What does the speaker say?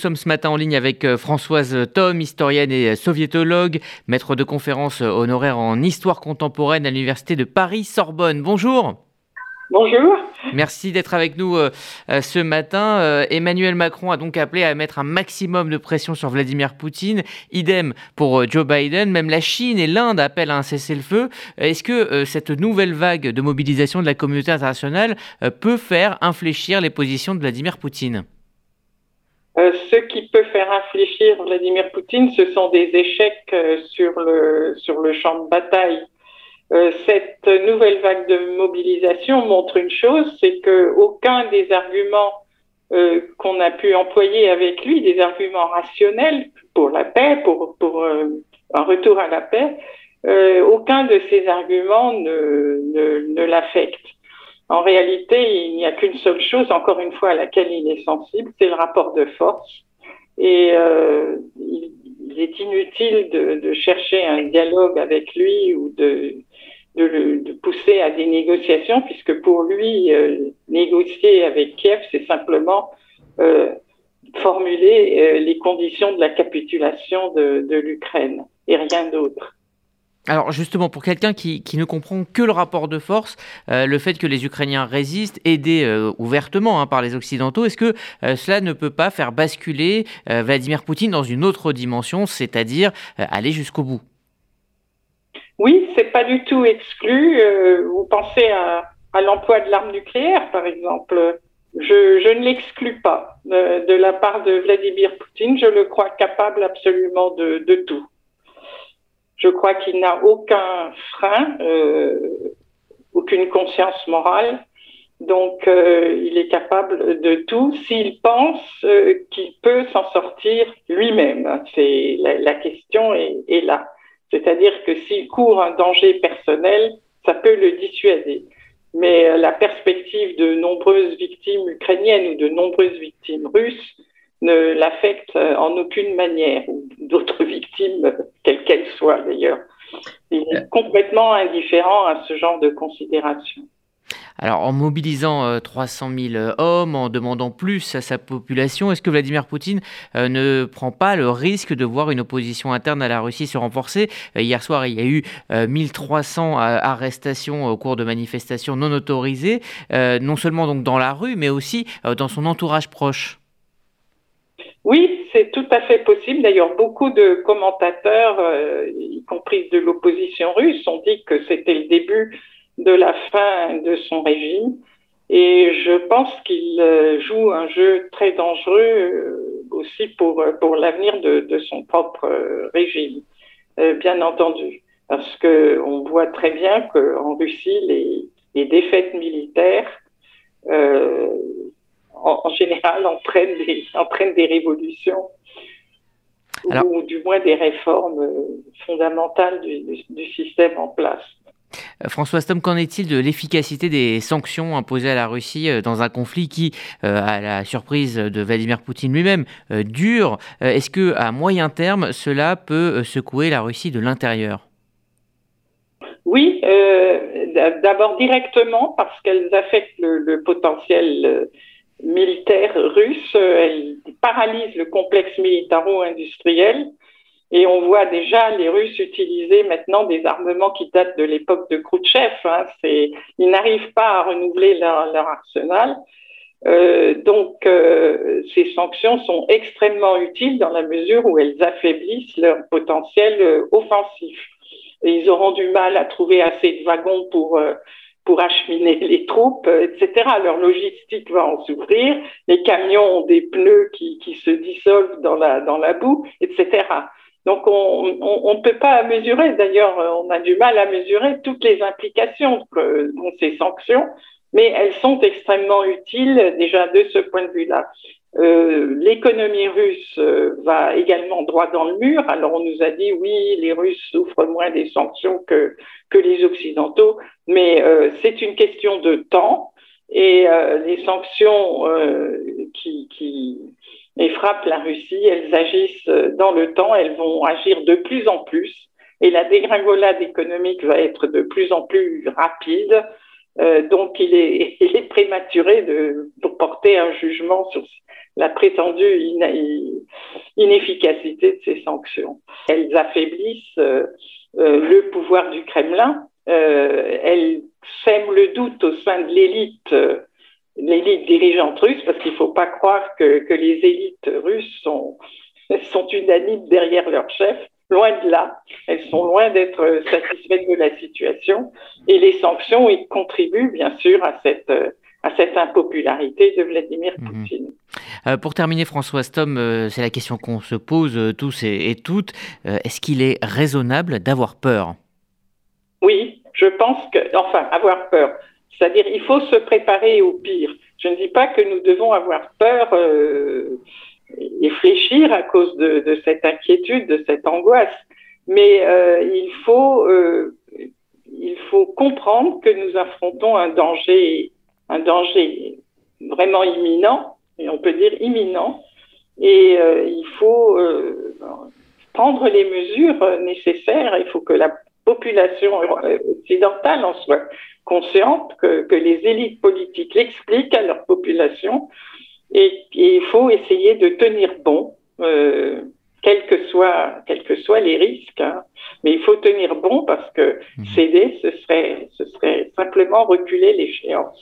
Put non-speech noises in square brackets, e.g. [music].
Nous sommes ce matin en ligne avec euh, Françoise Thom, historienne et soviétologue, maître de conférences honoraire en histoire contemporaine à l'Université de Paris-Sorbonne. Bonjour. Bonjour. Merci d'être avec nous euh, euh, ce matin. Emmanuel Macron a donc appelé à mettre un maximum de pression sur Vladimir Poutine. Idem pour Joe Biden. Même la Chine et l'Inde appellent à un cessez-le-feu. Est-ce que cette nouvelle vague de mobilisation de la communauté internationale peut faire infléchir les positions de Vladimir Poutine? Euh, ce qui peut faire infléchir Vladimir Poutine, ce sont des échecs euh, sur le, sur le champ de bataille. Euh, cette nouvelle vague de mobilisation montre une chose, c'est que aucun des arguments qu'on a pu employer avec lui, des arguments rationnels pour la paix, pour, pour un retour à la paix, aucun de ces arguments ne, ne, ne l'affecte. En réalité, il n'y a qu'une seule chose, encore une fois, à laquelle il est sensible, c'est le rapport de force. Et euh, il, est inutile de, de, chercher un dialogue avec lui ou de, de, de, pousser à des négociations, puisque pour lui, euh, négocier avec Kiev, c'est simplement euh, formuler euh, les conditions de la capitulation de l'Ukraine et rien d'autre. Alors justement, pour quelqu'un qui, ne comprend que le rapport de force, euh, le fait que les Ukrainiens résistent, aidés euh, ouvertement hein, par les Occidentaux, est-ce que euh, cela ne peut pas faire basculer Vladimir Poutine dans une autre dimension, c'est-à-dire aller jusqu'au bout? Oui, c'est pas du tout exclu. vous pensez à, l'emploi de l'arme nucléaire, par exemple. Je, ne l'exclus pas de la part de Vladimir Poutine. Je le crois capable absolument de tout. Je crois qu'il n'a aucun frein, euh, aucune conscience morale. Donc, euh, il est capable de tout s'il pense euh, qu'il peut s'en sortir lui-même. C'est la, question est, est là. C'est-à-dire que s'il court un danger personnel, ça peut le dissuader. Mais la perspective de nombreuses victimes ukrainiennes ou de nombreuses victimes russes ne l'affecte en aucune manière, ou d'autres [laughs] victimes, quelles qu'elles soient d'ailleurs. Il est complètement indifférent à ce genre de considération. Alors, en mobilisant 300 euh, 000 hommes, en demandant plus à sa population, est-ce que Vladimir Poutine euh, ne prend pas le risque de voir une opposition interne à la Russie se renforcer? Euh, Hier soir, il y a eu 1300 arrestations au cours de manifestations non autorisées, non seulement donc dans la rue, mais aussi dans son entourage proche. Oui, c'est tout à fait possible. D'ailleurs, beaucoup de commentateurs, euh, y compris de l'opposition russe, ont dit que c'était le début de la fin de son régime. Et je pense qu'il euh, joue un jeu très dangereux euh, aussi pour, l'avenir de, son propre régime, bien entendu. Parce qu'on voit très bien qu'en Russie, les défaites militaires en, général entraîne des, révolutions. Ou du moins des réformes euh, fondamentales du, système en place. Euh, François Stom, qu'en est-il de l'efficacité des sanctions imposées à la Russie euh, dans un conflit qui, à la surprise de Vladimir Poutine lui-même, dure? Est-ce que à moyen terme, cela peut secouer la Russie de l'intérieur? Oui, d'abord directement parce qu'elles affectent le, le potentiel militaire russe. Elle paralyse le complexe militaro-industriel. Et on voit déjà les Russes utiliser maintenant des armements qui datent de l'époque de Khrouchtchev. Hein. Ils n'arrivent pas à renouveler leur, arsenal. Euh, donc, euh, ces sanctions sont extrêmement utiles dans la mesure où elles affaiblissent leur potentiel euh, offensif. Ils auront du mal à trouver assez de wagons pour euh, pour acheminer [laughs] les troupes, etc. Leur logistique va en souffrir. Les camions ont des pneus qui, se dissolvent dans la, dans la boue, etc. Donc on ne peut pas mesurer, d'ailleurs on a du mal à mesurer toutes les implications de ces sanctions, mais elles sont extrêmement utiles déjà de ce point de vue-là. Euh, l'économie russe euh, va également droit dans le mur. Alors on nous a dit oui, les Russes souffrent moins des sanctions que, les Occidentaux, mais euh, c'est une question de temps et les sanctions qui, frappent la Russie, elles agissent dans le temps, elles vont agir de plus en plus et la dégringolade économique va être de plus en plus rapide. donc [laughs] il est, prématuré de porter un jugement sur la prétendue inefficacité de ces sanctions. Elles affaiblissent euh, euh, le pouvoir du Kremlin, euh, elles sèment le doute au sein de l'élite, dirigeante russe, parce qu'il ne faut pas croire que, que, les élites russes sont, [laughs] sont unanimes derrière leur chef. Loin de là, elles sont loin d'être satisfaites de la situation et les sanctions y contribuent bien sûr à cette, à cette impopularité de Vladimir mhm. Poutine. Euh, pour terminer, François Stom, euh, c'est la question qu'on se pose euh, tous et, toutes. Est-ce qu'il est raisonnable d'avoir peur? Oui, je pense que, enfin, avoir peur. C'est-à-dire, il faut se préparer au pire. Je ne dis pas que nous devons avoir peur et fléchir à cause de, de, cette inquiétude, de cette angoisse, mais il faut il faut comprendre que nous affrontons un danger un danger vraiment imminent, et on peut dire imminent, et euh, il faut euh, prendre les mesures nécessaires. Il faut que la population occidentale en soit consciente, que, que les élites politiques l'expliquent à leur population, et, il faut essayer de tenir bon. Euh, quels que soient, quels que soient les risques. Hein. Mais il faut tenir bon parce que mmh. céder, ce serait, ce serait simplement reculer l'échéance.